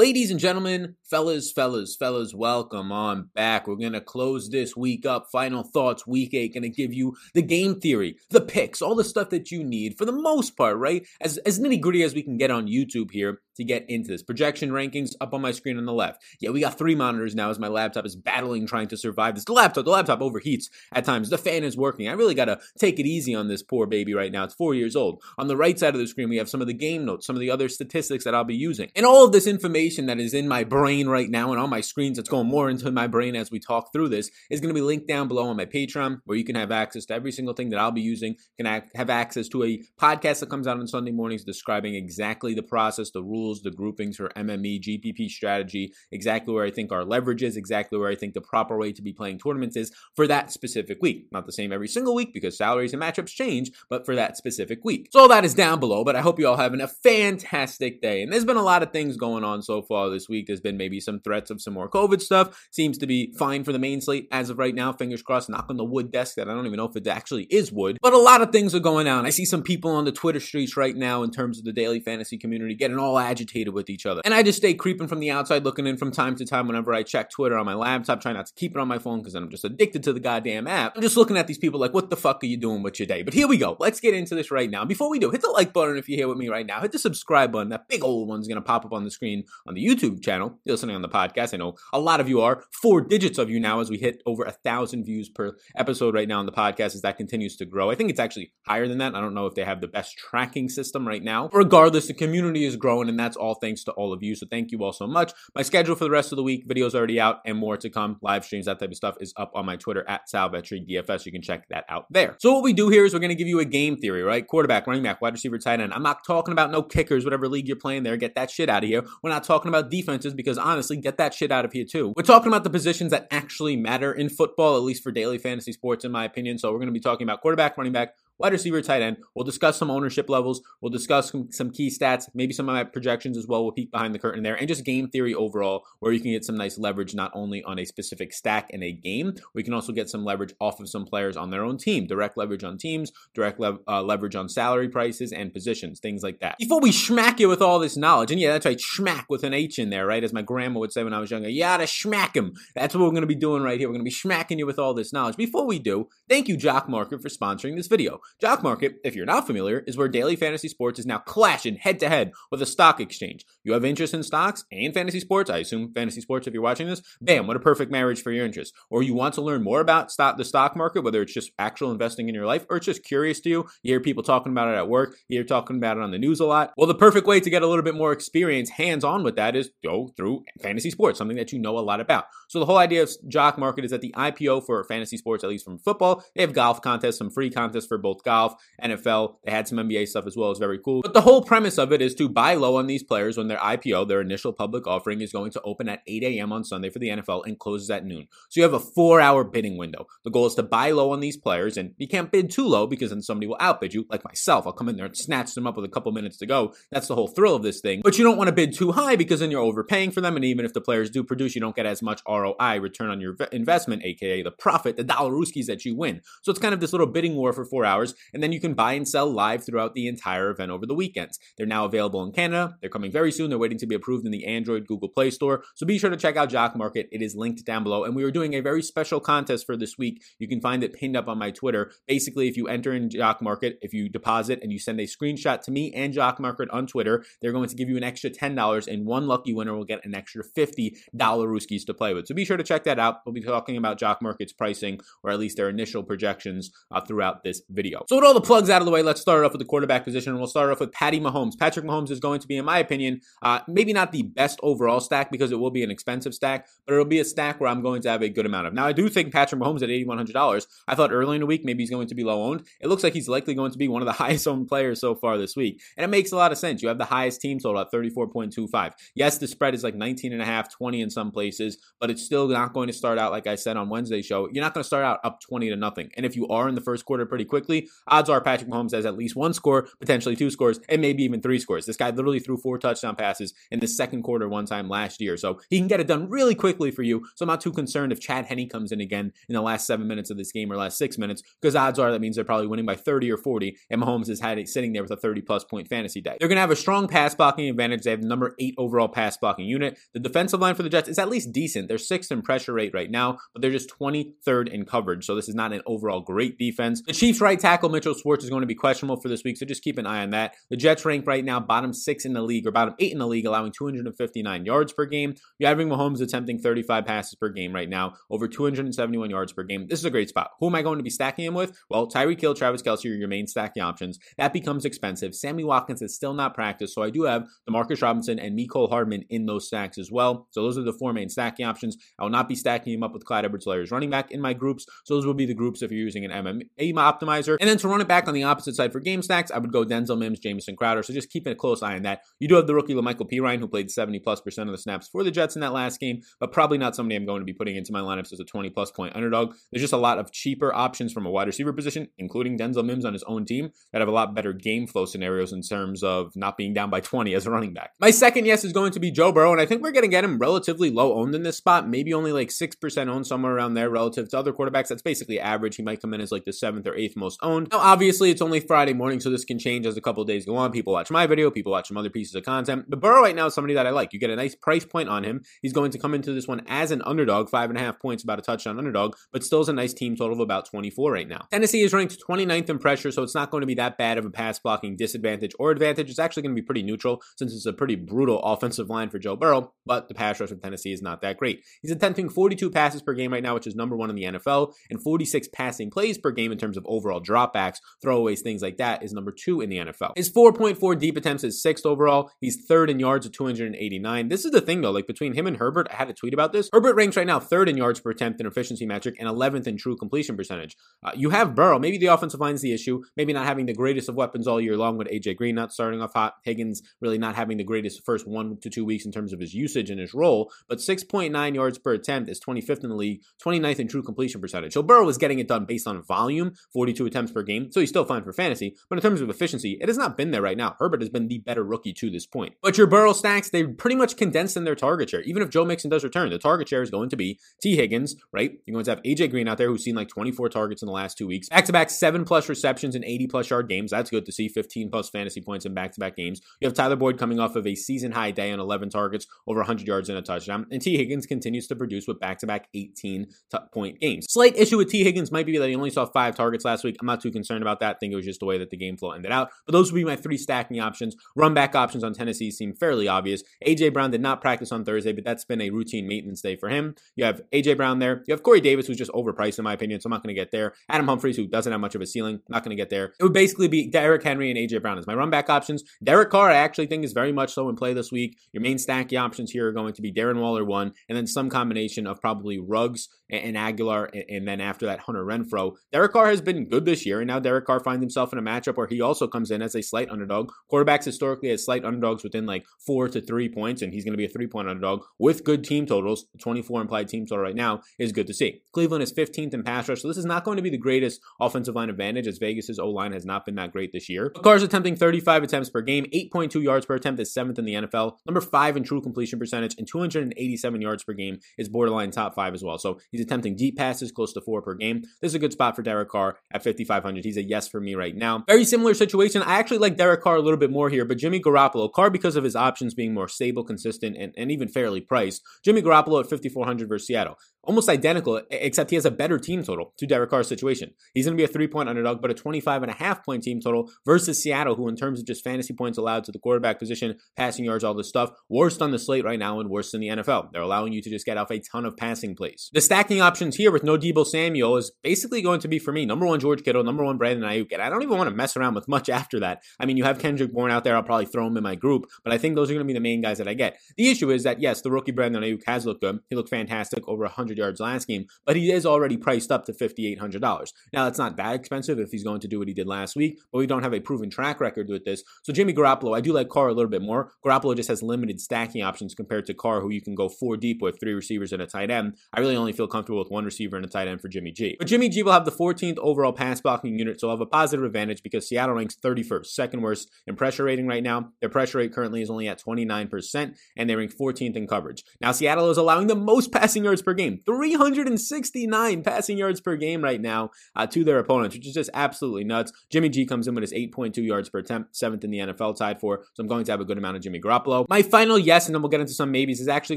Ladies and gentlemen, fellas, fellas, fellas, welcome on back. We're going to close this week up. Final thoughts, week eight, going to give you the game theory, the picks, all the stuff that you need for the most part, right? As, as nitty gritty as we can get on YouTube here to get into this. Projection rankings up on my screen on the left. Yeah, we got three monitors now as my laptop is battling trying to survive this. The laptop, the laptop overheats at times. The fan is working. I really got to take it easy on this poor baby right now. It's four years old. On the right side of the screen, we have some of the game notes, some of the other statistics that I'll be using. And all of this information that is in my brain right now and on my screens that's going more into my brain as we talk through this is going to be linked down below on my Patreon, where you can have access to every single thing that I'll be using. Can have access to a podcast that comes out on Sunday mornings describing exactly the process, the rules, the groupings for MME, GPP strategy, exactly where I think our leverage is, exactly where I think the proper way to be playing tournaments is for that specific week. Not the same every single week because salaries and matchups change, but for that specific week. So all that is down below, but I hope you all having a fantastic day. And there's been a lot of things going on so far this week. There's been maybe some threats of some more COVID stuff. Seems to be fine for the main slate as of right now. Fingers crossed, knock on the wood desk that I don't even know if it actually is wood. But a lot of things are going on. I see some people on the Twitter streets right now in terms of the daily fantasy community getting all agitated with each other. And I just stay creeping from the outside looking in from time to time whenever I check Twitter on my laptop, trying not to keep it on my phone because I'm just addicted to the goddamn app. I'm just looking at these people like, what the fuck are you doing with your day? But here we go. Let's get into this right now. Before we do, hit the like button if you're here with me right now. Hit the subscribe button. That big old one's going to pop up on the screen on the YouTube YouTube channel, you're listening on the podcast. I know a lot of you are. Four digits of you now as we hit over a thousand views per episode right now on the podcast as that continues to grow. I think it's actually higher than that. I don't know if they have the best tracking system right now. Regardless, the community is growing, and that's all thanks to all of you. So thank you all so much. My schedule for the rest of the week, videos already out, and more to come. Live streams, that type of stuff is up on my Twitter at Salvetri DFS. You can check that out there. So what we do here is we're going to give you a game theory, right? Quarterback, running back, wide receiver, tight end. I'm not talking about no kickers, whatever league you're playing there. Get that shit out of here. We're not talking about defenses because honestly honestly, get that shit out of here too. We're talking about the positions that actually matter in football, at least for daily fantasy sports, in my opinion. So we're going to be talking about quarterback, running back, wide receiver, tight end. We'll discuss some ownership levels. We'll discuss some, some, key stats, maybe some of my projections as well. We'll peek behind the curtain there, and just game theory overall, where you can get some nice leverage not only on a specific stack in a game, we can also get some leverage off of some players on their own team, direct leverage on teams, direct uh, leverage on salary prices and positions, things like that. Before we schmack you with all this knowledge, and yeah, that's right, schmack with an H in there, right? As my grandma would say when I was younger, you gotta schmack him. That's what we're gonna be doing right here. We're gonna be smacking you with all this knowledge. Before we do, thank you, Jock Market, for sponsoring this video. Jock Market, if you're not familiar, is where daily fantasy sports is now clashing head to head with a stock exchange. You have interest in stocks and fantasy sports. I assume fantasy sports if you're watching this. Bam, what a perfect marriage for your interest. Or you want to learn more about stock, the stock market, whether it's just actual investing in your life or it's just curious to you. You hear people talking about it at work, you hear talking about it on the news a lot. Well, the perfect way to get a little bit more experience hands on with that is go through fantasy sports, something that you know a lot about. So the whole idea of Jock Market is that the IPO for fantasy sports, at least from football, they have golf contests, some free contests for both golf NFL. They had some NBA stuff as well. It's very cool. But the whole premise of it is to buy low on these players when their IPO, their initial public offering, is going to open at 8 a.m. on Sunday for the NFL and closes at noon. So you have a four hour bidding window. The goal is to buy low on these players, and you can't bid too low because then somebody will outbid you, like myself. I'll come in there and snatch them up with a couple minutes to go. That's the whole thrill of this thing. But you don't want to bid too high because then you're overpaying for them. And even if the players do produce, you don't get as much ROI, return on your investment, aka the profit, the dollar rooskies that you win. So it's kind of this little bidding war for four hours. And then you can buy and sell live throughout the entire event over the weekends. They're now available in Canada. They're coming very soon. They're waiting to be approved in the Android Google Play Store. So be sure to check out Jock Market. It is linked down below. And we are doing a very special contest for this week. You can find it pinned up on my Twitter. Basically, if you enter in Jock Market, if you deposit and you send a screenshot to me and Jock Market on Twitter, they're going to give you an extra $10 and one lucky winner will get an extra $50 Rooskies to play with. So be sure to check that out. We'll be talking about Jock Market's pricing or at least their initial projections uh, throughout this video. So with all the plugs out of the way, let's start off with the quarterback position. We'll start off with Patty Mahomes. Patrick Mahomes is going to be, in my opinion, uh, maybe not the best overall stack because it will be an expensive stack, but it'll be a stack where I'm going to have a good amount of. Now, I do think Patrick Mahomes at $8,100. I thought early in the week maybe he's going to be low owned. It looks like he's likely going to be one of the highest owned players so far this week. And it makes a lot of sense. You have the highest team total at 34.25. Yes, the spread is like 19 and a half, 20 in some places, but it's still not going to start out, like I said on Wednesday show, you're not going to start out up 20 to nothing. And if you are in the first quarter pretty quickly, odds are Patrick Mahomes has at least one score, potentially two scores, and maybe even three scores. This guy literally threw four touchdown passes in the second quarter one time last year. So he can get it done really quickly for you. So I'm not too concerned if Chad Henne comes in again in the last seven minutes of this game or last six minutes, because odds are that means they're probably winning by 30 or 40, and Mahomes has had it sitting there with a 30 plus point fantasy day. They're going to have a strong pass blocking advantage. They have the number eight overall pass blocking unit. The defensive line for the Jets is at least decent. They're sixth in pressure rate right now, but they're just 23rd in coverage. So this is not an overall great defense. The Chiefs right tackle Mitchell Schwartz is going to be questionable for this week, so just keep an eye on that. The Jets rank right now bottom six in the league or bottom eight in the league, allowing 259 yards per game. You're having Mahomes attempting 35 passes per game right now, over 271 yards per game. This is a great spot. Who am I going to be stacking him with? Well, Tyreek Hill, Travis Kelce are your main stacking options. That becomes expensive. Sammy Watkins is still not practiced, so I do have Demarcus Robinson and Mecole Hardman in those stacks as well. So those are the four main stacking options. I will not be stacking him up with Clyde Edwards-Helaire running back in my groups. So those will be the groups if you're using an MME optimizer. And then to run it back on the opposite side for game stacks, I would go Denzel Mims, Jamison Crowder. So just keep a close eye on that. You do have the rookie La'Mical Perine, who played 70 plus percent of the snaps for the Jets in that last game, but probably not somebody I'm going to be putting into my lineups as a 20 plus point underdog. There's just a lot of cheaper options from a wide receiver position, including Denzel Mims on his own team, that have a lot better game flow scenarios in terms of not being down by 20 as a running back. My second yes is going to be Joe Burrow, and I think we're going to get him relatively low owned in this spot, maybe only like 6% owned somewhere around there relative to other quarterbacks. That's basically average. He might come in as like the seventh or eighth most owned. Now, obviously, it's only Friday morning, so this can change as a couple days go on. People watch my video, people watch some other pieces of content. But Burrow right now is somebody that I like. You get a nice price point on him. He's going to come into this one as an underdog, five and a half points, about a touchdown underdog, but still is a nice team total of about 24 right now. Tennessee is ranked 29th in pressure, so it's not going to be that bad of a pass blocking disadvantage or advantage. It's actually going to be pretty neutral since it's a pretty brutal offensive line for Joe Burrow, but the pass rush of Tennessee is not that great. He's attempting 42 passes per game right now, which is number one in the NFL, and 46 passing plays per game in terms of overall dropbacks, throwaways, things like that is number two in the NFL. His 4.4 deep attempts is sixth overall. He's third in yards at 289. This is the thing though, like between him and Herbert, I had a tweet about this. Herbert ranks right now third in yards per attempt in efficiency metric and 11th in true completion percentage. Uh, you have Burrow. Maybe the offensive line's the issue. Maybe not having the greatest of weapons all year long with AJ Green not starting off hot. Higgins really not having the greatest first one to two weeks in terms of his usage and his role. But 6.9 yards per attempt is 25th in the league, 29th in true completion percentage. So Burrow is getting it done based on volume, 42 attempts per game. So he's still fine for fantasy. But in terms of efficiency, it has not been there right now. Herbert has been the better rookie to this point. But your Burrow stacks, they pretty much condensed in their target share. Even if Joe Mixon does return, the target share is going to be Tee Higgins, right? You're going to have AJ Green out there who's seen like 24 targets in the last two weeks. Back to back seven plus receptions and 80 plus yard games. That's good to see. 15 plus fantasy points in back to back games. You have Tyler Boyd coming off of a season high day on 11 targets, over 100 yards and a touchdown. And Tee Higgins continues to produce with back to back 18 point games. Slight issue with Tee Higgins might be that he only saw five targets last week. I'm not too concerned about that. I think it was just the way that the game flow ended out. But those would be my three stacking options. Run back options on Tennessee seem fairly obvious. AJ Brown did not practice on Thursday, but that's been a routine maintenance day for him. You have AJ Brown there. You have Corey Davis, who's just overpriced in my opinion, so I'm not going to get there. Adam Humphries, who doesn't have much of a ceiling, not going to get there. It would basically be Derrick Henry and AJ Brown as my run back options. Derek Carr, I actually think is very much so in play this week. Your main stacking options here are going to be Darren Waller one, and then some combination of probably Ruggs and Agholor, and then after that Hunter Renfrow. Derek Carr has been good this year, and now Derek Carr finds himself in a matchup where he also comes in as a slight underdog. Quarterbacks historically as slight underdogs within like four to three points, and he's going to be a three point underdog with good team totals. 24 implied team total right now is good to see. Cleveland is 15th in pass rush, so this is not going to be the greatest offensive line advantage as Vegas's O line has not been that great this year. Carr's attempting 35 attempts per game, 8.2 yards per attempt is seventh in the NFL, number five in true completion percentage, and 287 yards per game is borderline top five as well. So he's attempting deep passes close to four per game. This is a good spot for Derek Carr at 5,500. He's a yes for me right now. Very similar situation. I actually like Derek Carr a little bit more here, but Jimmy Garoppolo, Carr because of his options being more stable, consistent, and, and even fairly priced. Jimmy Garoppolo at 5,400 versus Seattle almost identical, except he has a better team total to Derek Carr's situation. He's going to be a three point underdog, but a 25 and a half point team total versus Seattle, who, in terms of just fantasy points allowed to the quarterback position, passing yards, all this stuff, worst on the slate right now and worst in the NFL. They're allowing you to just get off a ton of passing plays. The stacking options here with no Deebo Samuel is basically going to be for me number one, George Kittle, number one, Brandon Aiyuk. And I don't even want to mess around with much after that. I mean, you have Kendrick Bourne out there. I'll probably throw him in my group, but I think those are going to be the main guys that I get. The issue is that, yes, the rookie Brandon Aiyuk has looked good. He looked fantastic, over 100 100 yards last game, but he is already priced up to $5,800. Now, that's not that expensive if he's going to do what he did last week, but we don't have a proven track record with this. So Jimmy Garoppolo, I do like Carr a little bit more. Garoppolo just has limited stacking options compared to Carr, who you can go four deep with three receivers and a tight end. I really only feel comfortable with one receiver and a tight end for Jimmy G. But Jimmy G will have the 14th overall pass blocking unit, so I'll have a positive advantage because Seattle ranks 31st, second worst in pressure rating right now. Their pressure rate currently is only at 29%, and they rank 14th in coverage. Now, Seattle is allowing the most passing yards per game, 369 passing yards per game right now uh, to their opponents, which is just absolutely nuts. Jimmy G comes in with his 8.2 yards per attempt, seventh in the NFL, tied for. So I'm going to have a good amount of Jimmy Garoppolo. My final yes, and then we'll get into some maybes, is actually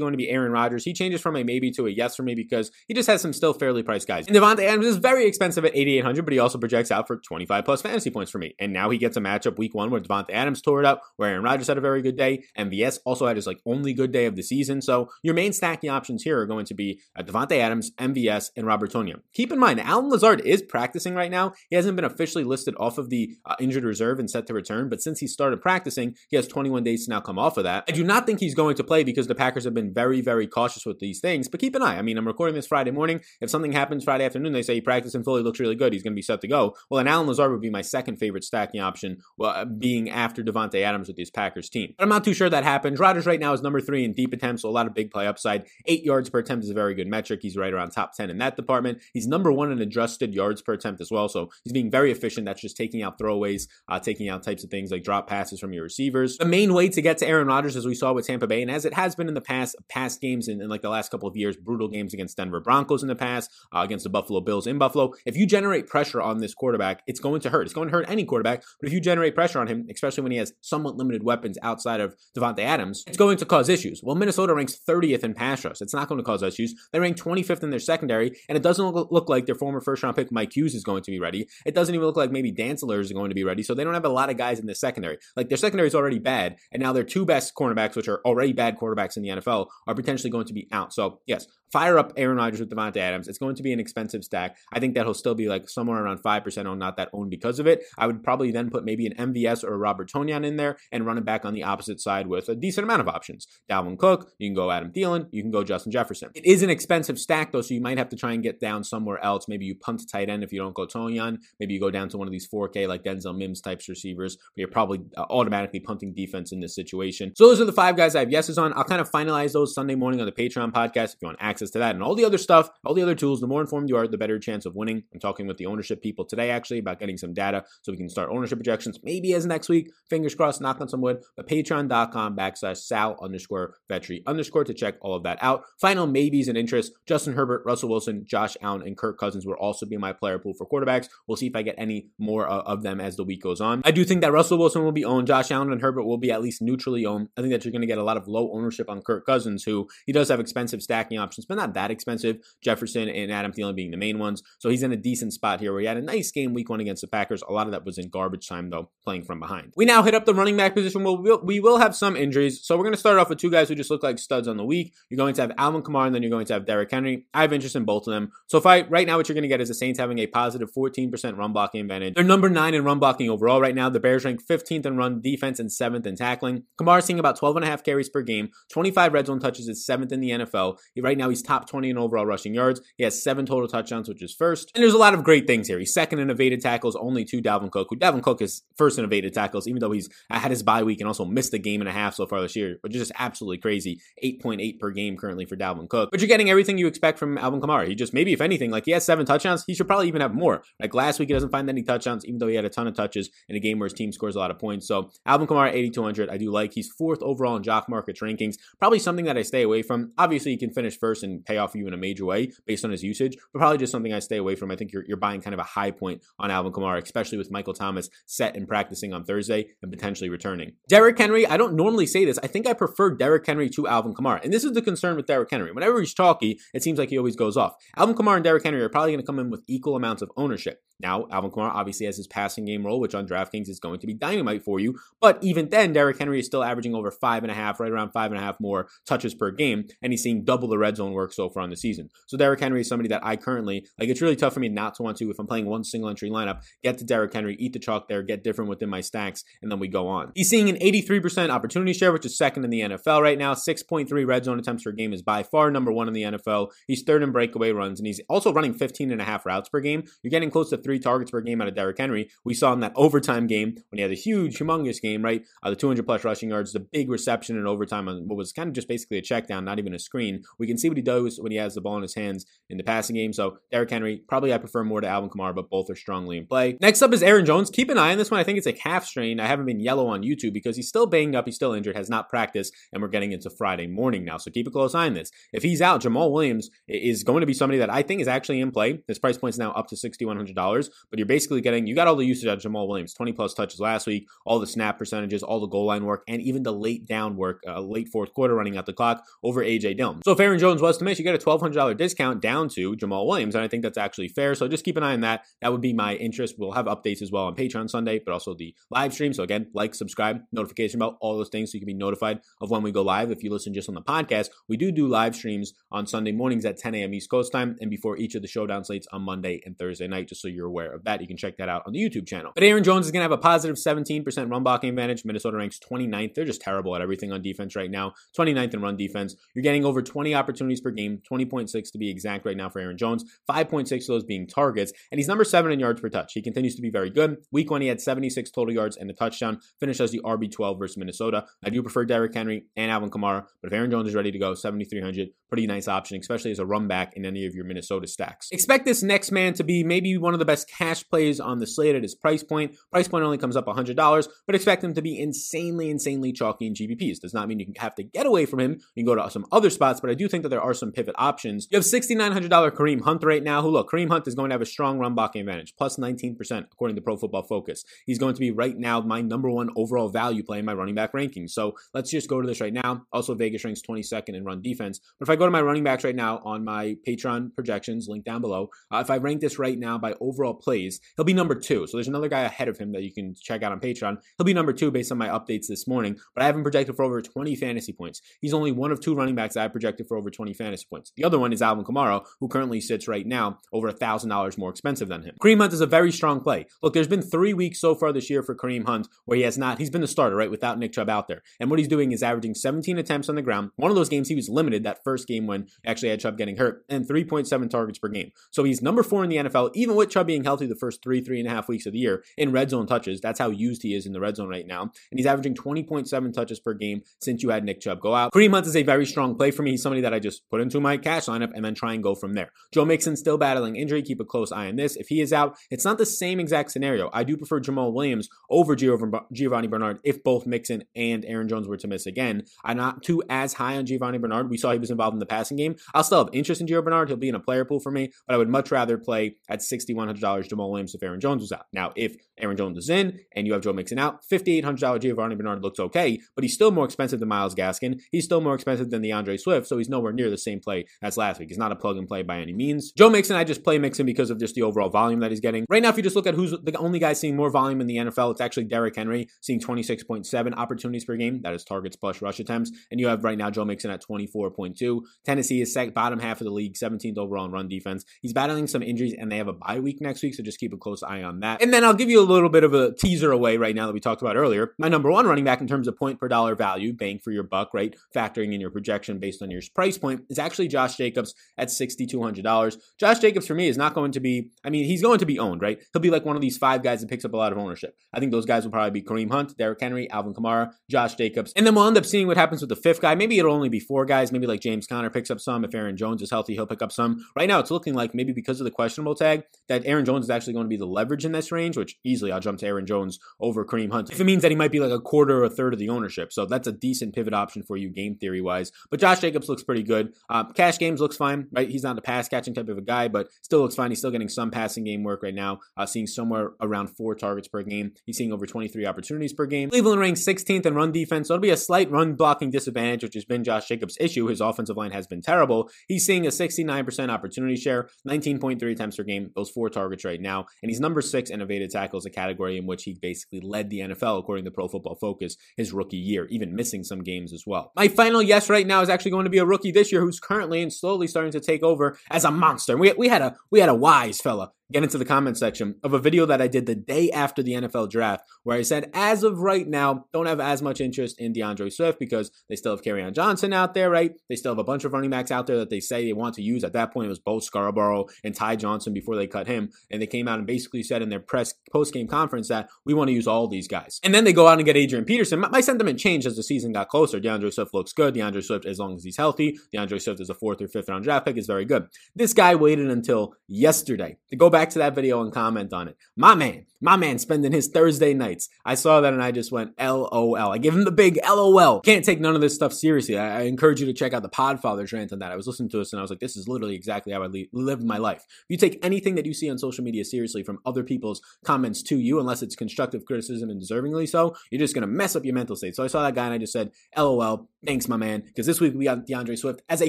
going to be Aaron Rodgers. He changes from a maybe to a yes for me because he just has some still fairly priced guys. And Davante Adams is very expensive at 8,800, but he also projects out for 25 plus fantasy points for me. And now he gets a matchup week one where Davante Adams tore it up, where Aaron Rodgers had a very good day. MVS also had his like only good day of the season. So your main stacking options here are going to be uh, Davante Adams, MVS, and Robert Tonyan. Keep in mind, Allen Lazard is practicing right now. He hasn't been officially listed off of the uh, injured reserve and set to return, but since he started practicing, he has 21 days to now come off of that. I do not think he's going to play because the Packers have been very, very cautious with these things, but keep an eye. I mean, I'm recording this Friday morning. If something happens Friday afternoon, they say he practiced and fully looks really good, he's going to be set to go. Well, then Allen Lazard would be my second favorite stacking option, uh, being after Davante Adams with this Packers team. But I'm not too sure that happens. Rodgers right now is number three in deep attempts, so a lot of big play upside. Eight yards per attempt is a very good metric. He's right around top 10 in that department. He's number one in adjusted yards per attempt as well, so he's being very efficient. That's just taking out throwaways, uh, taking out types of things like drop passes from your receivers. The main way to get to Aaron Rodgers, as we saw with Tampa Bay, and as it has been in the past, past games in, in like the last couple of years, brutal games against Denver Broncos in the past, uh, against the Buffalo Bills in Buffalo. If you generate pressure on this quarterback, it's going to hurt. It's going to hurt any quarterback, but if you generate pressure on him, especially when he has somewhat limited weapons outside of Davante Adams, it's going to cause issues. Well, Minnesota ranks 30th in pass rush. It's not going to cause issues. They rank 25th in their secondary, and it doesn't look, look like their former first round pick Mike Hughes is going to be ready. It doesn't even look like maybe Dantzler is going to be ready. So they don't have a lot of guys in the secondary. Like their secondary is already bad, and now their two best cornerbacks, which are already bad quarterbacks in the NFL, are potentially going to be out. So yes, fire up Aaron Rodgers with Davante Adams. It's going to be an expensive stack. I think that he'll still be like somewhere around 5% on not that owned because of it. I would probably then put maybe an MVS or a Robert Tonyan in there and run it back on the opposite side with a decent amount of options. Dalvin Cook, you can go Adam Thielen, you can go Justin Jefferson. It is an expensive stack though, so you might have to try and get down somewhere else. Maybe you punt tight end if you don't go Tonyan. Maybe you go down to one of these 4K like Denzel Mims types receivers. But you're probably uh, automatically punting defense in this situation. So those are the five guys I have yeses on. I'll kind of finalize those Sunday morning on the Patreon podcast if you want to that and all the other stuff, all the other tools, the more informed you are, the better chance of winning. I'm talking with the ownership people today actually about getting some data so we can start ownership projections maybe as next week. Fingers crossed, knock on some wood. But patreon.com backslash sal underscore vetri underscore to check all of that out. Final maybes and interest Justin Herbert, Russell Wilson, Josh Allen, and Kirk Cousins will also be my player pool for quarterbacks. We'll see if I get any more uh, of them as the week goes on. I do think that Russell Wilson will be owned. Josh Allen and Herbert will be at least neutrally owned. I think that you're going to get a lot of low ownership on Kirk Cousins, who he does have expensive stacking options, but not that expensive. Jefferson and Adam Thielen being the main ones. So he's in a decent spot here where he had a nice game week one against the Packers. A lot of that was in garbage time, though, playing from behind. We now hit up the running back position. Well, we'll we will have some injuries. So we're going to start off with two guys who just look like studs on the week. You're going to have Alvin Kamara and then you're going to have Derrick Henry. I have interest in both of them. So if I, right now, what you're going to get is the Saints having a positive 14% run blocking advantage. They're number nine in run blocking overall right now. The Bears rank 15th in run defense and seventh in tackling. Kamara seeing about 12 and a half carries per game, 25 red zone touches is seventh in the NFL. Right now, he's top 20 in overall rushing yards. He has seven total touchdowns, which is first. And there's a lot of great things here. He's second in evaded tackles, only to Dalvin Cook, who Dalvin Cook is first in evaded tackles, even though he's had his bye week and also missed a game and a half so far this year, which is just absolutely crazy. 8.8 per game currently for Dalvin Cook. But you're getting everything you expect from Alvin Kamara. He just, maybe if anything, like he has seven touchdowns, he should probably even have more. Like last week, he doesn't find any touchdowns, even though he had a ton of touches in a game where his team scores a lot of points. So Alvin Kamara, 8,200, I do like. He's fourth overall in Jock Markets rankings. Probably something that I stay away from. Obviously, he can finish first and pay off for you in a major way based on his usage, but probably just something I stay away from. I think you're, you're buying kind of a high point on Alvin Kamara, especially with Michael Thomas set and practicing on Thursday and potentially returning. Derrick Henry, I don't normally say this. I think I prefer Derrick Henry to Alvin Kamara. And this is the concern with Derrick Henry. Whenever he's chalky, it seems like he always goes off. Alvin Kamara and Derrick Henry are probably going to come in with equal amounts of ownership. Now, Alvin Kamara obviously has his passing game role, which on DraftKings is going to be dynamite for you. But even then, Derrick Henry is still averaging over five and a half, right around five and a half more touches per game, and he's seeing double the red zone work so far in the season. So Derrick Henry is somebody that I currently like. It's really tough for me not to want to, if I'm playing one single entry lineup, get to Derrick Henry, eat the chalk there, get different within my stacks, and then we go on. He's seeing an 83% opportunity share, which is second in the NFL right now. 6.3 red zone attempts per game is by far number one in the NFL. He's third in breakaway runs, and he's also running 15 and a half routes per game. You're getting close to three targets per game out of Derrick Henry. We saw in that overtime game when he had a huge, humongous game, right? Uh, the 200 plus rushing yards, the big reception in overtime on what was kind of just basically a check down, not even a screen. We can see what he does when he has the ball in his hands in the passing game. So Derrick Henry, probably I prefer more to Alvin Kamara, but both are strongly in play. Next up is Aaron Jones. Keep an eye on this one. I think it's a calf strain. I haven't been yellow on YouTube because he's still banged up. He's still injured, has not practiced, and we're getting into Friday morning now. So keep a close eye on this. If he's out, Jamaal Williams is going to be somebody that I think is actually in play. His price point is now up to $6,100, but you're basically getting, you got all the usage out of Jamaal Williams, 20 plus touches last week, all the snap percentages, all the goal line work, and even the late down work, uh, late fourth quarter running out the clock over AJ Dillon. So if Aaron Jones was to miss, you get a $1,200 discount down to Jamaal Williams, and I think that's actually fair. So just keep an eye on that. That would be my interest. We'll have updates as well on Patreon Sunday, but also the live stream. So again, like, subscribe, notification bell, all those things so you can be notified of when we go live. If you listen just on the podcast, we do do live streams on Sunday mornings at 10 a.m. East Coast time and before each of the showdown slates on Monday and Thursday night, just so you're aware of that. You can check that out on the YouTube channel. But Aaron Jones is going to have a positive 17% run blocking advantage. Minnesota ranks 29th. They're just terrible at everything on defense right now. 29th in run defense. You're getting over 20 opportunities per game, 20.6 to be exact right now for Aaron Jones, 5.6 of those being targets, and he's number seven in yards per touch. He continues to be very good. Week one, he had 76 total yards and a touchdown, finished as the RB12 versus Minnesota. I do prefer Derrick Henry and Alvin Kamara, but if Aaron Jones is ready to go, 7,300, pretty nice option, especially as a run back in any of your Minnesota stacks. Expect this next man to be maybe one of the best cash plays on the slate at his price point. Price point only comes up $100, but expect him to be insanely, insanely chalky in GPPs. Does not mean you have to get away from him. You can go to some other spots, but I do think that there are some pivot options. You have $6,900 Kareem Hunt right now, who look, Kareem Hunt is going to have a strong run blocking advantage, plus 19% according to Pro Football Focus. He's going to be right now my number one overall value play in my running back ranking. So let's just go to this right now. Also, Vegas ranks 22nd in run defense. But if I go to my running backs right now on my Patreon projections, link down below, uh, if I rank this right now by overall plays, he'll be number two. So there's another guy ahead of him that you can check out on Patreon. He'll be number two based on my updates this morning, but I have him projected for over 20 fantasy points. He's only one of two running backs I projected for over 20 fantasy points. The other one is Alvin Kamara, who currently sits right now over $1,000 more expensive than him. Kareem Hunt is a very strong play. Look, there's been three weeks so far this year for Kareem Hunt where he has not, he's been the starter, right, without Nick Chubb out there. And what he's doing is averaging 17 attempts on the ground. One of those games he was limited, that first game when actually had Chubb getting hurt, and 3.7 targets per game. So he's number four in the NFL, even with Chubb being healthy the first three, three and a half weeks of the year in red zone touches. That's how used he is in the red zone right now. And he's averaging 20.7 touches per game since you had Nick Chubb go out. Kareem Hunt is a very strong play for me. He's somebody that I just put into my cash lineup and then try and go from there. Joe Mixon still battling injury. Keep a close eye on this. If he is out, it's not the same exact scenario. I do prefer Jamaal Williams over Giovani Bernard if both Mixon and Aaron Jones were to miss again. I'm not too as high on Giovani Bernard. We saw he was involved in the passing game. I'll still have interest in Gio Bernard. He'll be in a player pool for me, but I would much rather play at $6,100 Jamaal Williams if Aaron Jones was out. Now, if Aaron Jones is in and you have Joe Mixon out, $5,800 Giovani Bernard looks okay, but he's still more expensive than Myles Gaskin. He's still more expensive than D'Andre Swift, so he's nowhere near the same play as last week. He's not a plug and play by any means. Joe Mixon, I just play Mixon because of just the overall volume that he's getting. Right now, if you just look at who's the only guy seeing more volume in the NFL, it's actually Derrick Henry seeing 26.7 opportunities per game. That is targets plus rush attempts. And you have right now Joe Mixon at 24.2. Tennessee is sec- bottom half of the league, 17th overall in run defense. He's battling some injuries and they have a bye week next week, so just keep a close eye on that. And then I'll give you a little bit of a teaser away right now that we talked about earlier. My number one running back in terms of point per dollar value, bang for your buck, right? Factoring in your projection based on your price point is actually Josh Jacobs at $6,200. Josh Jacobs for me is not going to be, I mean, he's going to be owned, right? He'll be like one of these five guys that picks up a lot of ownership. I think those guys will probably be Kareem Hunt, Derrick Henry, Alvin Kamara, Josh Jacobs. And then we'll end up seeing what happens with the fifth guy. Maybe it'll only be four guys. Maybe like James Conner picks up some. If Aaron Jones is healthy, he'll pick up some. Right now, it's looking like maybe because of the questionable tag that Aaron Jones is actually going to be the leverage in this range, which easily I'll jump to Aaron Jones over Kareem Hunt. If it means that he might be like a quarter or a third of the ownership. So that's a decent pivot option for you game theory wise. But Josh Jacobs looks pretty good. Uh, cash games looks fine, right? He's not a pass catching type of a guy, but still looks fine. He's still getting some passing game work right now, uh, seeing somewhere around four targets per game. He's seeing over 23 opportunities per game. Cleveland ranks 16th in run defense, so it'll be a slight run blocking disadvantage, which has been Josh Jacobs' issue. His offensive line has been terrible. He's seeing a 69% opportunity share, 19.3 attempts per game, those four targets right now, and he's number six in evaded tackles, a category in which he basically led the NFL according to Pro Football Focus his rookie year, even missing some games as well. My final yes right now is actually going to be a rookie this year who's currently and slowly starting to take over as a monster. We, we had a we had a wise fella get into the comment section of a video that I did the day after the NFL draft, where I said, as of right now, don't have as much interest in D'Andre Swift because they still have Kerryon Johnson out there, right? They still have a bunch of running backs out there that they say they want to use. At that point, it was both Scarbrough and Ty Johnson before they cut him. And they came out and basically said in their press post game conference that we want to use all these guys. And then they go out and get Adrian Peterson. My, my sentiment changed as the season got closer. D'Andre Swift looks good. D'Andre Swift, as long as he's healthy, D'Andre Swift is a fourth or fifth round draft pick, is very good. This guy waited until yesterday to go back to that video and comment on it. My man, my man spending his Thursday nights. I saw that and I just went LOL. I give him the big LOL. Can't take none of this stuff seriously. I, I encourage you to check out the Podfather rant on that. I was listening to this and I was like, this is literally exactly how I le- live my life. If you take anything that you see on social media seriously from other people's comments to you, unless it's constructive criticism and deservingly so, you're just to mess up your mental state. So I saw that guy and I just said, LOL. Thanks, my man. Because this week we got D'Andre Swift as a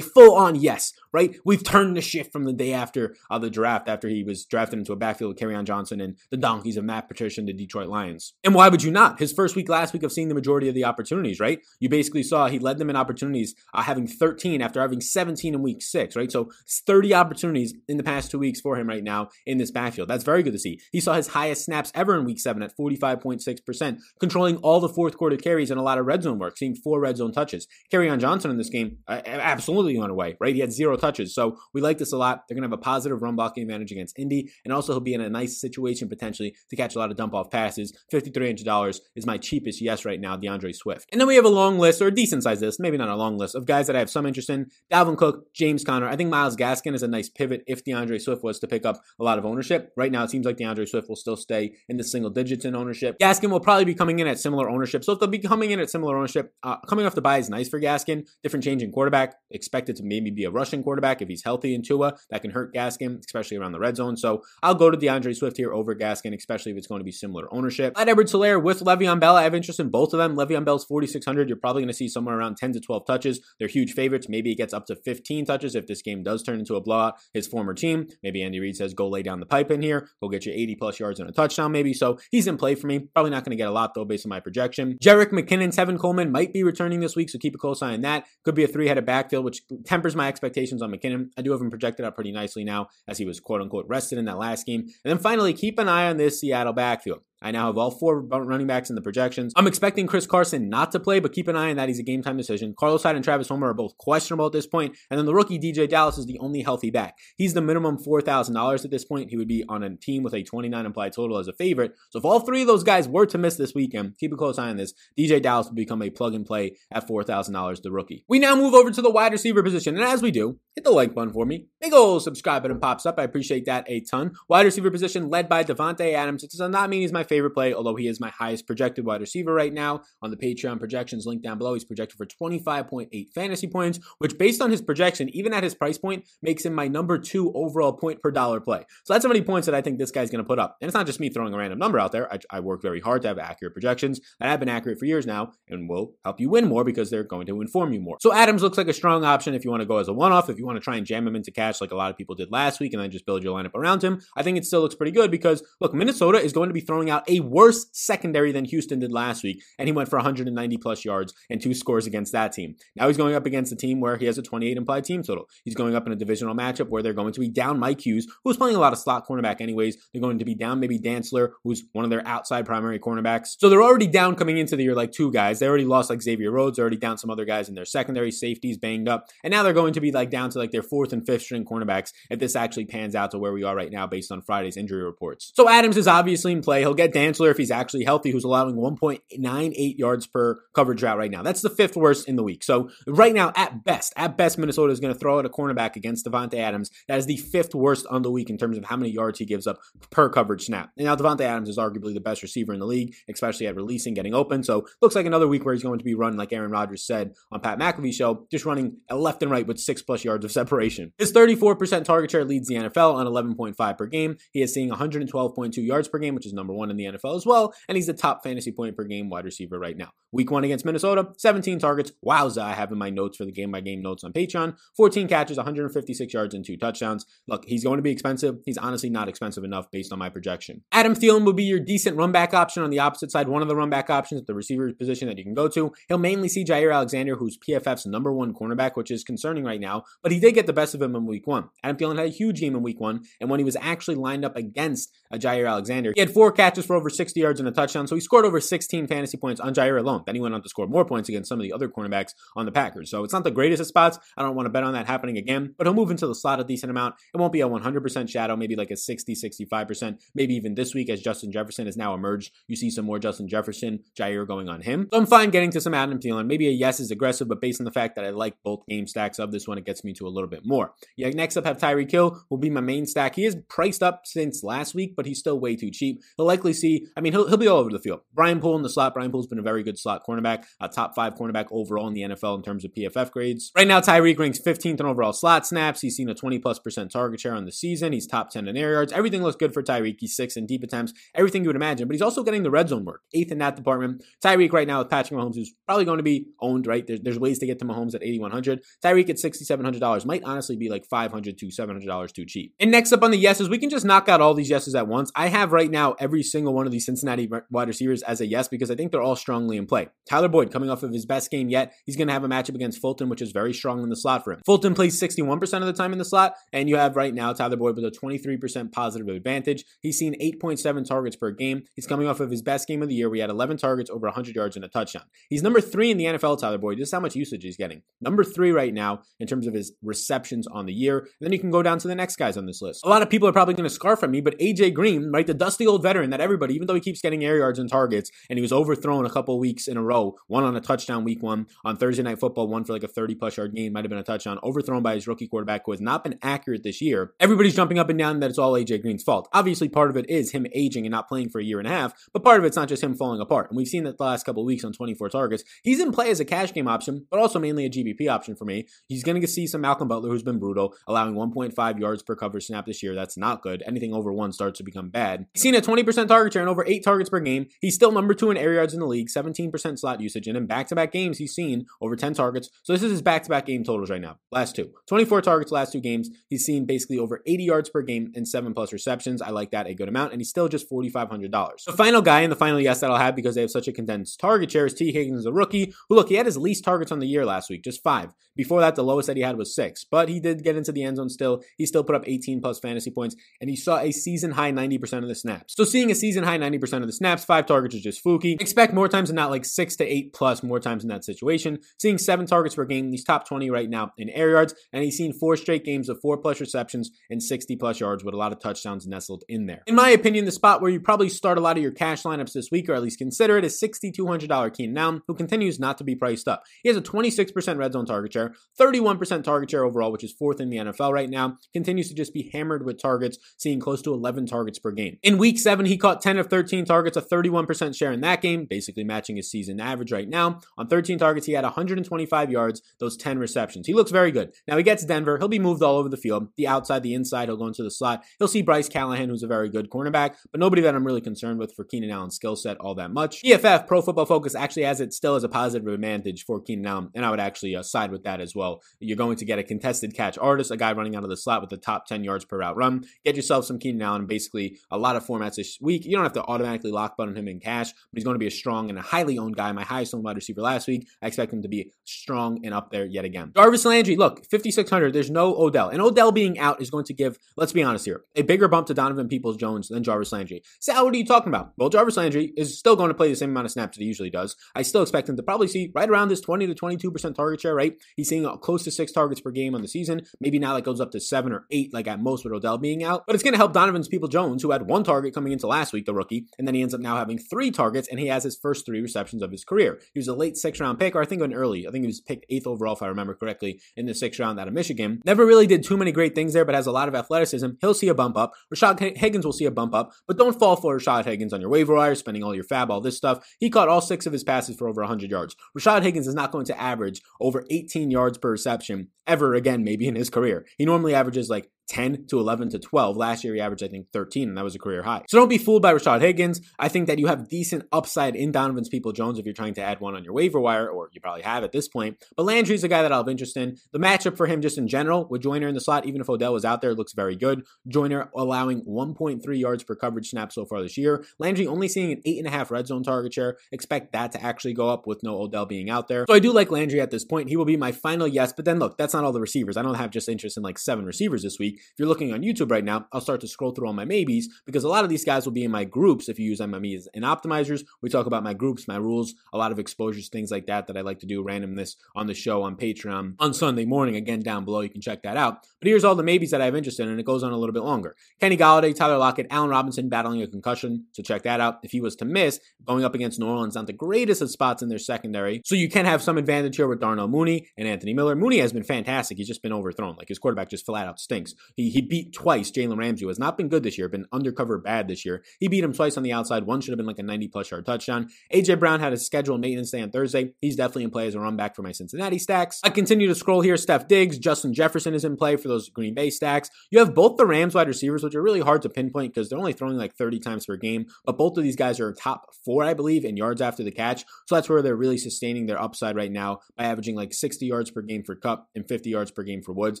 full on yes, right? We've turned the shift from the day after uh, the draft, after he was drafted into a backfield with Kerryon Johnson and the Donkeys of Matt Patricia and the Detroit Lions. And why would you not? His first week last week of seeing the majority of the opportunities, right? You basically saw he led them in opportunities, uh, having 13 after having 17 in week six, right? So 30 opportunities in the past two weeks for him right now in this backfield. That's very good to see. He saw his highest snaps ever in week seven at 45.6%, controlling all the fourth quarter carries and a lot of red zone work, seeing four red zone touches. Kerryon Johnson in this game, uh, absolutely on away, right? He had zero touches. So we like this a lot. They're going to have a positive run blocking advantage against Indy, and also he'll be in a nice situation potentially to catch a lot of dump off passes. $5,300 is my cheapest yes right now, D'Andre Swift. And then we have a long list, or a decent sized list, maybe not a long list, of guys that I have some interest in. Dalvin Cook, James Conner. I think Myles Gaskin is a nice pivot if D'Andre Swift was to pick up a lot of ownership. Right now, it seems like D'Andre Swift will still stay in the single digits in ownership. Gaskin will probably be coming in at similar ownership. So if they'll be coming in at similar ownership, uh, coming off the buy is nice for Gaskin. Different change in quarterback. Expected to maybe be a rushing quarterback if he's healthy in Tua. That can hurt Gaskin, especially around the red zone. So I'll go to D'Andre Swift here over Gaskin, especially if it's going to be similar ownership. Clyde Edwards Helaire with Le'Veon Bell. I have interest in both of them. Le'Veon Bell's 4,600. You're probably going to see somewhere around 10 to 12 touches. They're huge favorites. Maybe it gets up to 15 touches if this game does turn into a blowout. His former team, maybe Andy Reid says, go lay down the pipe in here, go get you 80 plus yards and a touchdown, maybe. So he's in play for me. Probably not going to get a lot though, based on my projection. Jerick McKinnon, Tevin Coleman might be returning this week, so keep a close eye on that. Could be a three headed backfield, which tempers my expectations on McKinnon. I do have him projected up pretty nicely now as he was quote unquote rested in that last game. And then finally, keep an eye on this Seattle backfield. I now have all four running backs in the projections. I'm expecting Chris Carson not to play, but keep an eye on that. He's a game time decision. Carlos Hyde and Travis Homer are both questionable at this point, and then the rookie DeeJay Dallas is the only healthy back. He's the minimum four thousand dollars at this point. He would be on a team with a 29 implied total as a favorite. So if all three of those guys were to miss this weekend, keep a close eye on this. DeeJay Dallas will become a plug and play at four thousand dollars. The rookie. We now move over to the wide receiver position, and as we do, hit the like button for me. Big old subscribe button pops up. I appreciate that a ton. Wide receiver position led by Davante Adams. It does not mean he's my favorite play, although he is my highest projected wide receiver right now. On the Patreon projections link down below, he's projected for 25.8 fantasy points, which based on his projection, even at his price point, makes him my number two overall point per dollar play. So that's how many points that I think this guy's going to put up. And it's not just me throwing a random number out there. I, I work very hard to have accurate projections that have been accurate for years now and will help you win more because they're going to inform you more. So Adams looks like a strong option if you want to go as a one-off, if you want to try and jam him into cash like a lot of people did last week and then just build your lineup around him. I think it still looks pretty good because look, Minnesota is going to be throwing out a worse secondary than Houston did last week, and he went for 190 plus yards and two scores against that team. Now he's going up against a team where he has a 28 implied team total. He's going up in a divisional matchup where they're going to be down Mike Hughes, who's playing a lot of slot cornerback anyways. They're going to be down maybe Dantzler, who's one of their outside primary cornerbacks. So they're already down coming into the year like two guys. They already lost like Xavier Rhodes, already down some other guys in their secondary safeties banged up, and now they're going to be like down to like their fourth and fifth string cornerbacks if this actually pans out to where we are right now based on Friday's injury reports. So Adams is obviously in play. He'll get Dantzler if he's actually healthy, who's allowing 1.98 yards per coverage route right now. That's the fifth worst in the week. So right now, at best, at best, Minnesota is going to throw out a cornerback against Davante Adams. That is the fifth worst on the week in terms of how many yards he gives up per coverage snap. And now Davante Adams is arguably the best receiver in the league, especially at releasing, getting open. So looks like another week where he's going to be run like Aaron Rodgers said on Pat McAfee's show, just running left and right with six plus yards of separation. His 34% target share leads the NFL on 11.5 per game. He is seeing 112.2 yards per game, which is number one in in the NFL as well, and he's the top fantasy point per game wide receiver right now. Week one against Minnesota, 17 targets. Wowza, I have in my notes for the game by game notes on Patreon. 14 catches, 156 yards, and two touchdowns. Look, he's going to be expensive. He's honestly not expensive enough based on my projection. Adam Thielen will be your decent run back option on the opposite side, one of the run back options at the receiver position that you can go to. He'll mainly see Jaire Alexander, who's PFF's number one cornerback, which is concerning right now, but he did get the best of him in week one. Adam Thielen had a huge game in week one, and when he was actually lined up against a Jaire Alexander, he had four catches for over 60 yards and a touchdown, so he scored over 16 fantasy points on Jaire alone. Then he went on to score more points against some of the other cornerbacks on the Packers. So it's not the greatest of spots. I don't want to bet on that happening again, but he'll move into the slot a decent amount. It won't be a 100% shadow, maybe like a 60, 65%, maybe even this week as Justin Jefferson has now emerged. You see some more Justin Jefferson, Jaire going on him. So I'm fine getting to some Adam Thielen. Maybe a yes is aggressive, but based on the fact that I like both game stacks of this one, it gets me to a little bit more. Yeah, next up have Tyreek Hill, will be my main stack. He is priced up since last week, but he's still way too cheap. He'll likely see, I mean, he'll, he'll be all over the field. Brian Poole in the slot. Brian Poole's been a very good slot cornerback, a top five cornerback overall in the NFL in terms of PFF grades. Right now, Tyreek ranks 15th in overall slot snaps. He's seen a 20 plus percent target share on the season. He's top 10 in air yards. Everything looks good for Tyreek. He's six in deep attempts, everything you would imagine, but he's also getting the red zone work. Eighth in that department. Tyreek right now with Patrick Mahomes, who's probably going to be owned, right? There's, there's ways to get to Mahomes at 8,100. Tyreek at $6,700 might honestly be like 500 to $700 too cheap. And next up on the yeses, we can just knock out all these yeses at once. I have right now every single one of these Cincinnati wide receivers as a yes because I think they're all strongly in play. Tyler Boyd coming off of his best game yet. He's going to have a matchup against Fulton, which is very strong in the slot for him. Fulton plays 61% of the time in the slot, and you have right now Tyler Boyd with a 23% positive advantage. He's seen 8.7 targets per game. He's coming off of his best game of the year. We had 11 targets, over 100 yards, and a touchdown. He's number three in the NFL, Tyler Boyd. This is how much usage he's getting. Number three right now in terms of his receptions on the year. And then you can go down to the next guys on this list. A lot of people are probably going to scarf at me, but AJ Green, right, the dusty old veteran that everybody, even though he keeps getting air yards and targets, and he was overthrown a couple weeks in a row, one on a touchdown week one on Thursday Night Football, one for like a 30 plus yard game, might have been a touchdown, overthrown by his rookie quarterback who has not been accurate this year. Everybody's jumping up and down that it's all AJ Green's fault. Obviously, part of it is him aging and not playing for a year and a half, but part of it's not just him falling apart. And we've seen that the last couple weeks on 24 targets. He's in play as a cash game option, but also mainly a GPP option for me. He's going to see some Malcolm Butler, who's been brutal, allowing 1.5 yards per cover snap this year. That's not good. Anything over one starts to become bad. He's seen a 20% target and over eight targets per game. He's still number two in air yards in the league, 17% slot usage. And in back to back games, he's seen over 10 targets. So this is his back to back game totals right now. Last two 24 targets, last two games. He's seen basically over 80 yards per game and seven plus receptions. I like that a good amount. And he's still just $4,500. The final guy and the final yes that I'll have because they have such a condensed target share is Tee Higgins, a rookie, who look, he had his least targets on the year last week, just five. Before that, the lowest that he had was six, but he did get into the end zone still. He still put up 18 plus fantasy points, and he saw a season high 90% of the snaps. So seeing a season high 90% of the snaps, five targets is just fluky. Expect more times than not, like six to eight plus more times in that situation. Seeing seven targets per game, he's top 20 right now in air yards, and he's seen four straight games of four plus receptions and 60 plus yards with a lot of touchdowns nestled in there. In my opinion, the spot where you probably start a lot of your cash lineups this week, or at least consider it, is $6,200 Keenan Allen, who continues not to be priced up. He has a 26% red zone target share, 31% target share overall, which is fourth in the NFL right now, continues to just be hammered with targets, seeing close to 11 targets per game. In week seven, he caught 10 of 13 targets, a 31% share in that game, basically matching his season average right now. On 13 targets, he had 125 yards, those 10 receptions. He looks very good. Now he gets Denver, he'll be moved all over the field, the outside, the inside, he'll go into the slot. He'll see Bryce Callahan, who's a very good cornerback, but nobody that I'm really concerned with for Keenan Allen's skill set all that much. PFF, Pro Football Focus, actually has it still as a positive advantage for Keenan Allen, and I would actually uh, side with that as well. You're going to get a contested catch artist, a guy running out of the slot with the top 10 yards per route run. Get yourself some Keenan Allen, basically a lot of formats this week. You don't have to automatically lock button him in cash, but he's going to be a strong and a highly owned guy. My highest owned wide receiver last week. I expect him to be strong and up there yet again. Jarvis Landry, look, 5,600. There's no Odell. And Odell being out is going to give, let's be honest here, a bigger bump to Donovan Peoples Jones than Jarvis Landry. Sal, what are you talking about? Well, Jarvis Landry is still going to play the same amount of snaps that he usually does. I still expect him to probably see right around this 20 to 22% target share, right? He's seeing close to six targets per game on the season. Maybe now that goes up to seven or eight, like at most with Odell being out. But it's going to help Donovan's People Jones, who had one target coming into last week, the rookie, and then he ends up now having three targets, and he has his first three receptions of his career. He was a late six round pick, or I think an early. I think he was picked eighth overall, if I remember correctly, in the sixth round out of Michigan. Never really did too many great things there, but has a lot of athleticism. He'll see a bump up. Rashad Higgins will see a bump up, but don't fall for Rashad Higgins on your waiver wire, spending all your fab, all this stuff. He caught all six of his passes for over 100 yards. Rashad Higgins is not going to average over 18 yards per reception ever again, maybe in his career. He normally averages like 10 to 11 to 12. Last year, he averaged, I think, 13, and that was a career high. So don't be fooled by Rashad Higgins. I think that you have decent upside in Donovan's People Jones if you're trying to add one on your waiver wire, or you probably have at this point. But Landry's a guy that I'll have interest in. The matchup for him, just in general, with Joyner in the slot, even if Odell was out there, looks very good. Joyner allowing 1.3 yards per coverage snap so far this year. Landry only seeing an 8.5 red zone target share. Expect that to actually go up with no Odell being out there. So I do like Landry at this point. He will be my final yes, but then look, that's not all the receivers. I don't have just interest in like seven receivers this week. If you're looking on YouTube right now, I'll start to scroll through all my maybes because a lot of these guys will be in my groups if you use MMEs and optimizers. We talk about my groups, my rules, a lot of exposures, things like that that I like to do randomness on the show on Patreon on Sunday morning. Again, down below, you can check that out. But here's all the maybes that I have interest in, and it goes on a little bit longer. Kenny Golladay, Tyler Lockett, Allen Robinson battling a concussion, so check that out. If he was to miss, going up against New Orleans, not the greatest of spots in their secondary. So you can have some advantage here with Darnell Mooney and Anthony Miller. Mooney has been fantastic. He's just been overthrown. Like his quarterback just flat out stinks. He, he beat twice Jalen Ramsey, who has not been good this year, been undercover bad this year. He beat him twice on the outside. One should have been like a 90 plus yard touchdown. AJ Brown had a scheduled maintenance day on Thursday. He's definitely in play as a run back for my Cincinnati stacks. I continue to scroll here. Steph Diggs, Justin Jefferson is in play for those Green Bay stacks. You have both the Rams wide receivers, which are really hard to pinpoint because they're only throwing like 30 times per game, but both of these guys are top four, I believe, in yards after the catch. So that's where they're really sustaining their upside right now by averaging like 60 yards per game for Kupp and 50 yards per game for Woods.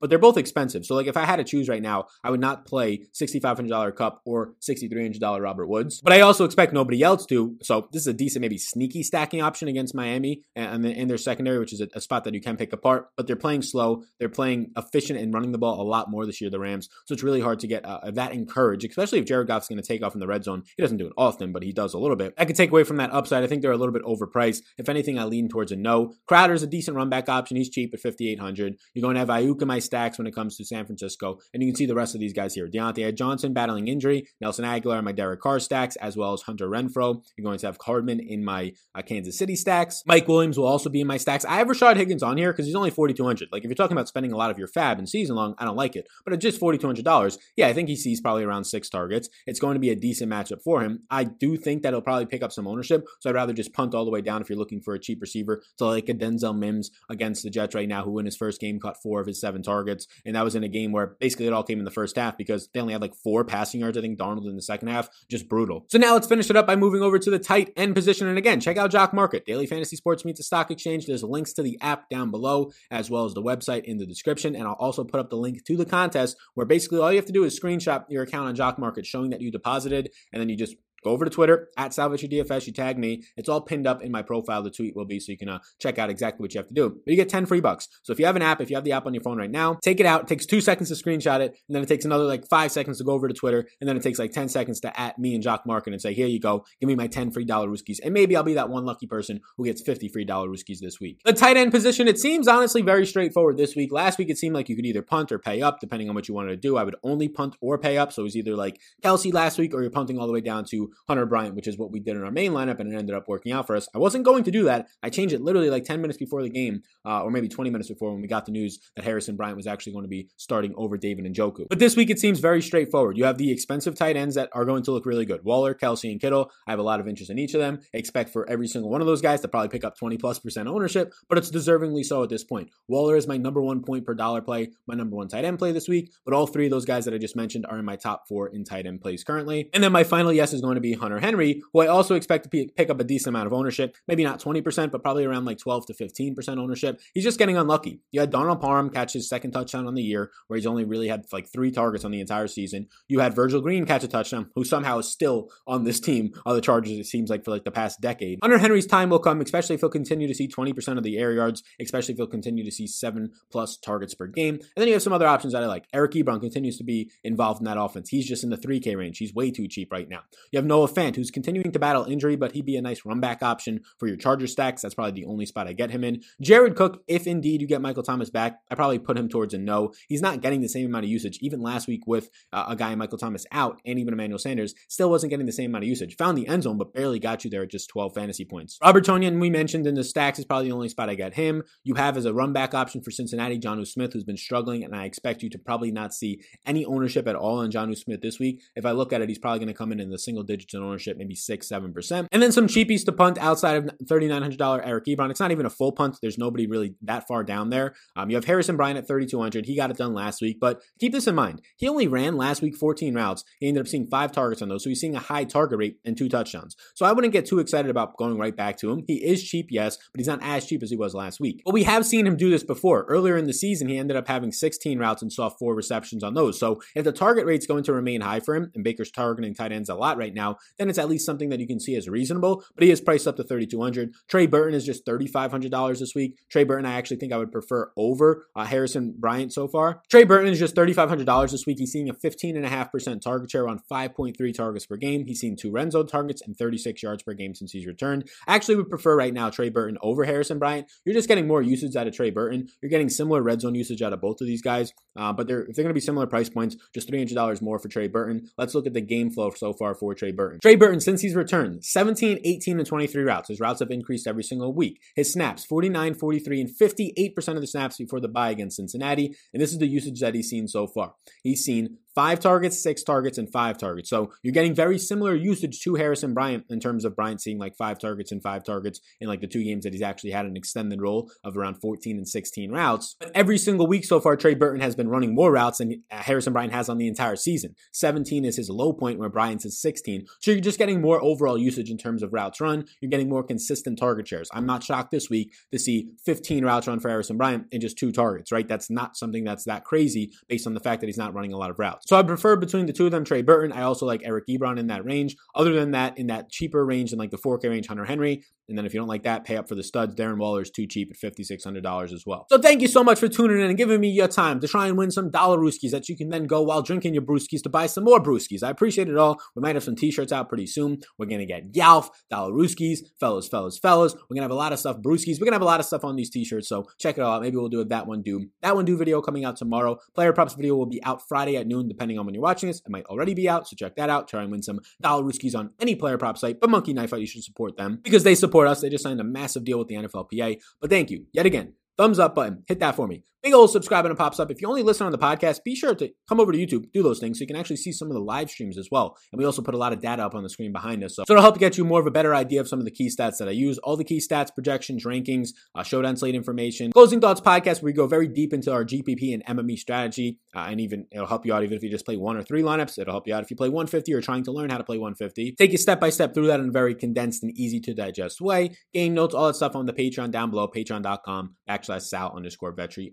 But they're both expensive. So like if I had to choose right now, I would not play $6,500 Kupp or $6,300 Robert Woods. But I also expect nobody else to. So this is a decent, maybe sneaky stacking option against Miami and in their secondary, which is a, a spot that you can pick apart. But they're playing slow. They're playing efficient and running the ball a lot more this year, the Rams. So it's really hard to get uh, that encouraged, especially if Jared Goff's going to take off in the red zone. He doesn't do it often, but he does a little bit. I could take away from that upside. I think they're a little bit overpriced. If anything, I lean towards a no. Crowder's a decent run back option. He's cheap at 5,800. You're going to have Aiyuk in my stacks when it comes to San Francisco. And you can see the rest of these guys here. Diontae Johnson battling injury. Nelson Agholor in my Derek Carr stacks, as well as Hunter Renfrow. You're going to have Hardman in my uh, Kansas City stacks. Mike Williams will also be in my stacks. I have Rashard Higgins on here because he's only 4,200. Like if you're talking about spending a lot of your fab and season long, I don't like it. But at just $4,200, yeah, I think he sees probably around six targets. It's going to be a decent matchup for him. I do think that he'll probably pick up some ownership. So I'd rather just punt all the way down if you're looking for a cheap receiver. So like a Denzel Mims against the Jets right now, who in his first game caught four of his seven targets. And that was in a game where basically it all came in the first half because they only had like four passing yards, I think, Donald in the second half. Just brutal. So now let's finish it up by moving over to the tight end position. And again, check out Jock Market, Daily Fantasy Sports Meets the Stock Exchange. There's links to the app down below, as well as the website in the description. And I'll also put up the link to the contest where basically all you have to do is screenshot your account on Jock Market showing that you deposited, and then you just Go over to Twitter at DFS. You tag me. It's all pinned up in my profile. The tweet will be so you can uh, check out exactly what you have to do. But you get 10 free bucks. So if you have an app, if you have the app on your phone right now, take it out. It takes two seconds to screenshot it. And then it takes another like five seconds to go over to Twitter. And then it takes like 10 seconds to at me and Jock Market and say, here you go. Give me my 10 free dollar rooskies. And maybe I'll be that one lucky person who gets 50 free dollar rooskies this week. The tight end position, it seems honestly very straightforward this week. Last week, it seemed like you could either punt or pay up depending on what you wanted to do. I would only punt or pay up. So it was either like Kelce last week or you're punting all the way down to Hunter Bryant, which is what we did in our main lineup, and it ended up working out for us. I wasn't going to do that. I changed it literally like 10 minutes before the game, uh, or maybe 20 minutes before when we got the news that Harrison Bryant was actually going to be starting over David Njoku. But this week it seems very straightforward. You have the expensive tight ends that are going to look really good. Waller, Kelce, and Kittle. I have a lot of interest in each of them. expect for every single one of those guys to probably pick up 20 plus percent ownership, but it's deservingly so at this point. Waller is my number one point per dollar play, my number one tight end play this week, but all three of those guys that I just mentioned are in my top four in tight end plays currently. And then my final yes is going to be Hunter Henry, who I also expect to pick up a decent amount of ownership. Maybe not 20%, but probably around like 12 to 15% ownership. He's just getting unlucky. You had Donald Parham catch his second touchdown on the year, where he's only really had like three targets on the entire season. You had Virgil Green catch a touchdown, who somehow is still on this team on the Chargers, it seems like for like the past decade. Hunter Henry's time will come, especially if he'll continue to see 20% of the air yards, especially if he'll continue to see seven plus targets per game. And then you have some other options that I like. Eric Ebron continues to be involved in that offense. He's just in the 3K range. He's way too cheap right now. You have Noah Fant, who's continuing to battle injury, but he'd be a nice run back option for your Charger stacks. That's probably the only spot I get him in. Jared Cook, if indeed you get Michael Thomas back, I probably put him towards a no. He's not getting the same amount of usage. Even last week with uh, a guy Michael Thomas out and even Emmanuel Sanders, still wasn't getting the same amount of usage. Found the end zone, but barely got you there at just 12 fantasy points. Robert Tonyan, we mentioned in the stacks, is probably the only spot I get him. You have as a run back option for Cincinnati, Jonnu Smith, who's been struggling, and I expect you to probably not see any ownership at all on Jonnu Smith this week. If I look at it, he's probably going to come in in the single digits digits in ownership, maybe six, seven percent. And then some cheapies to punt outside of $3,900 Eric Ebron. It's not even a full punt. There's nobody really that far down there. Um, you have Harrison Bryant at 3,200. He got it done last week, but keep this in mind. He only ran last week 14 routes. He ended up seeing five targets on those. So he's seeing a high target rate and two touchdowns. So I wouldn't get too excited about going right back to him. He is cheap, yes, but he's not as cheap as he was last week. But we have seen him do this before. Earlier in the season, he ended up having 16 routes and saw four receptions on those. So if the target rate's going to remain high for him, and Baker's targeting tight ends a lot right now, then it's at least something that you can see as reasonable. But he is priced up to 3,200. Trey Burton is just $3,500 this week. Trey Burton, I actually think I would prefer over uh, Harrison Bryant so far. Trey Burton is just $3,500 this week. He's seeing a 15.5% target share on 5.3 targets per game. He's seen two red zone targets and 36 yards per game since he's returned. I actually would prefer right now Trey Burton over Harrison Bryant. You're just getting more usage out of Trey Burton. You're getting similar red zone usage out of both of these guys, uh, but they're if they're going to be similar price points, just $300 more for Trey Burton. Let's look at the game flow so far for Trey Burton. Trey Burton, since he's returned, 17, 18, and 23 routes. His routes have increased every single week. His snaps, 49, 43, and 58% of the snaps before the bye against Cincinnati. And this is the usage that he's seen so far. He's seen five targets, six targets, and five targets. So you're getting very similar usage to Harrison Bryant in terms of Bryant seeing like five targets and five targets in like the two games that he's actually had an extended role of around 14 and 16 routes. But every single week so far, Trey Burton has been running more routes than uh, Harrison Bryant has on the entire season. 17 is his low point where Bryant's is 16. So you're just getting more overall usage in terms of routes run. You're getting more consistent target shares. I'm not shocked this week to see 15 routes run for Harrison Bryant and just two targets, right? That's not something that's that crazy based on the fact that he's not running a lot of routes. So I prefer between the two of them Trey Burton. I also like Eric Ebron in that range. Other than that, in that cheaper range than like the 4K range, Hunter Henry. And then if you don't like that, pay up for the studs. Darren Waller is too cheap at $5,600 as well. So thank you so much for tuning in and giving me your time to try and win some dollar brewskis that you can then go while drinking your brewskis to buy some more brewskis. I appreciate it all. We might have some t-shirts out pretty soon. We're going to get Yalf, dollar brewskis, fellas, fellas, fellas. We're going to have a lot of stuff brewskis. We're going to have a lot of stuff on these t-shirts. So check it out. Maybe we'll do a that one do. That one do video coming out tomorrow. Player props video will be out Friday at noon, depending on when you're watching this. It might already be out. So check that out. Try and win some dollar brewskis on any player prop site. But Monkey Knife Fight, you should support them because they support us. They just signed a massive deal with the NFLPA. But thank you yet again. Thumbs up button, hit that for me. Big old subscribe button pops up. If you only listen on the podcast, be sure to come over to YouTube, do those things so you can actually see some of the live streams as well. And we also put a lot of data up on the screen behind us. So, so it'll help get you more of a better idea of some of the key stats that I use. All the key stats, projections, rankings, uh, showdown slate information. Closing Thoughts podcast, where we go very deep into our GPP and MME strategy. Uh, and even it'll help you out even if you just play one or three lineups. It'll help you out if you play 150 or trying to learn how to play 150. Take you step by step through that in a very condensed and easy to digest way. Game notes, all that stuff on the Patreon down below, patreon.com backslash Sal underscore Vetri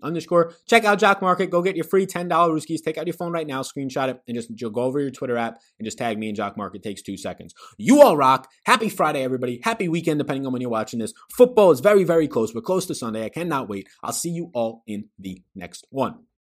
Check out Jock Market. Go get your free $10 Rooskies. Take out your phone right now, screenshot it, and just go over your Twitter app and just tag me and Jock Market. It takes two seconds. You all rock. Happy Friday, everybody. Happy weekend, depending on when you're watching this. Football is very, very close. We're close to Sunday. I cannot wait. I'll see you all in the next one.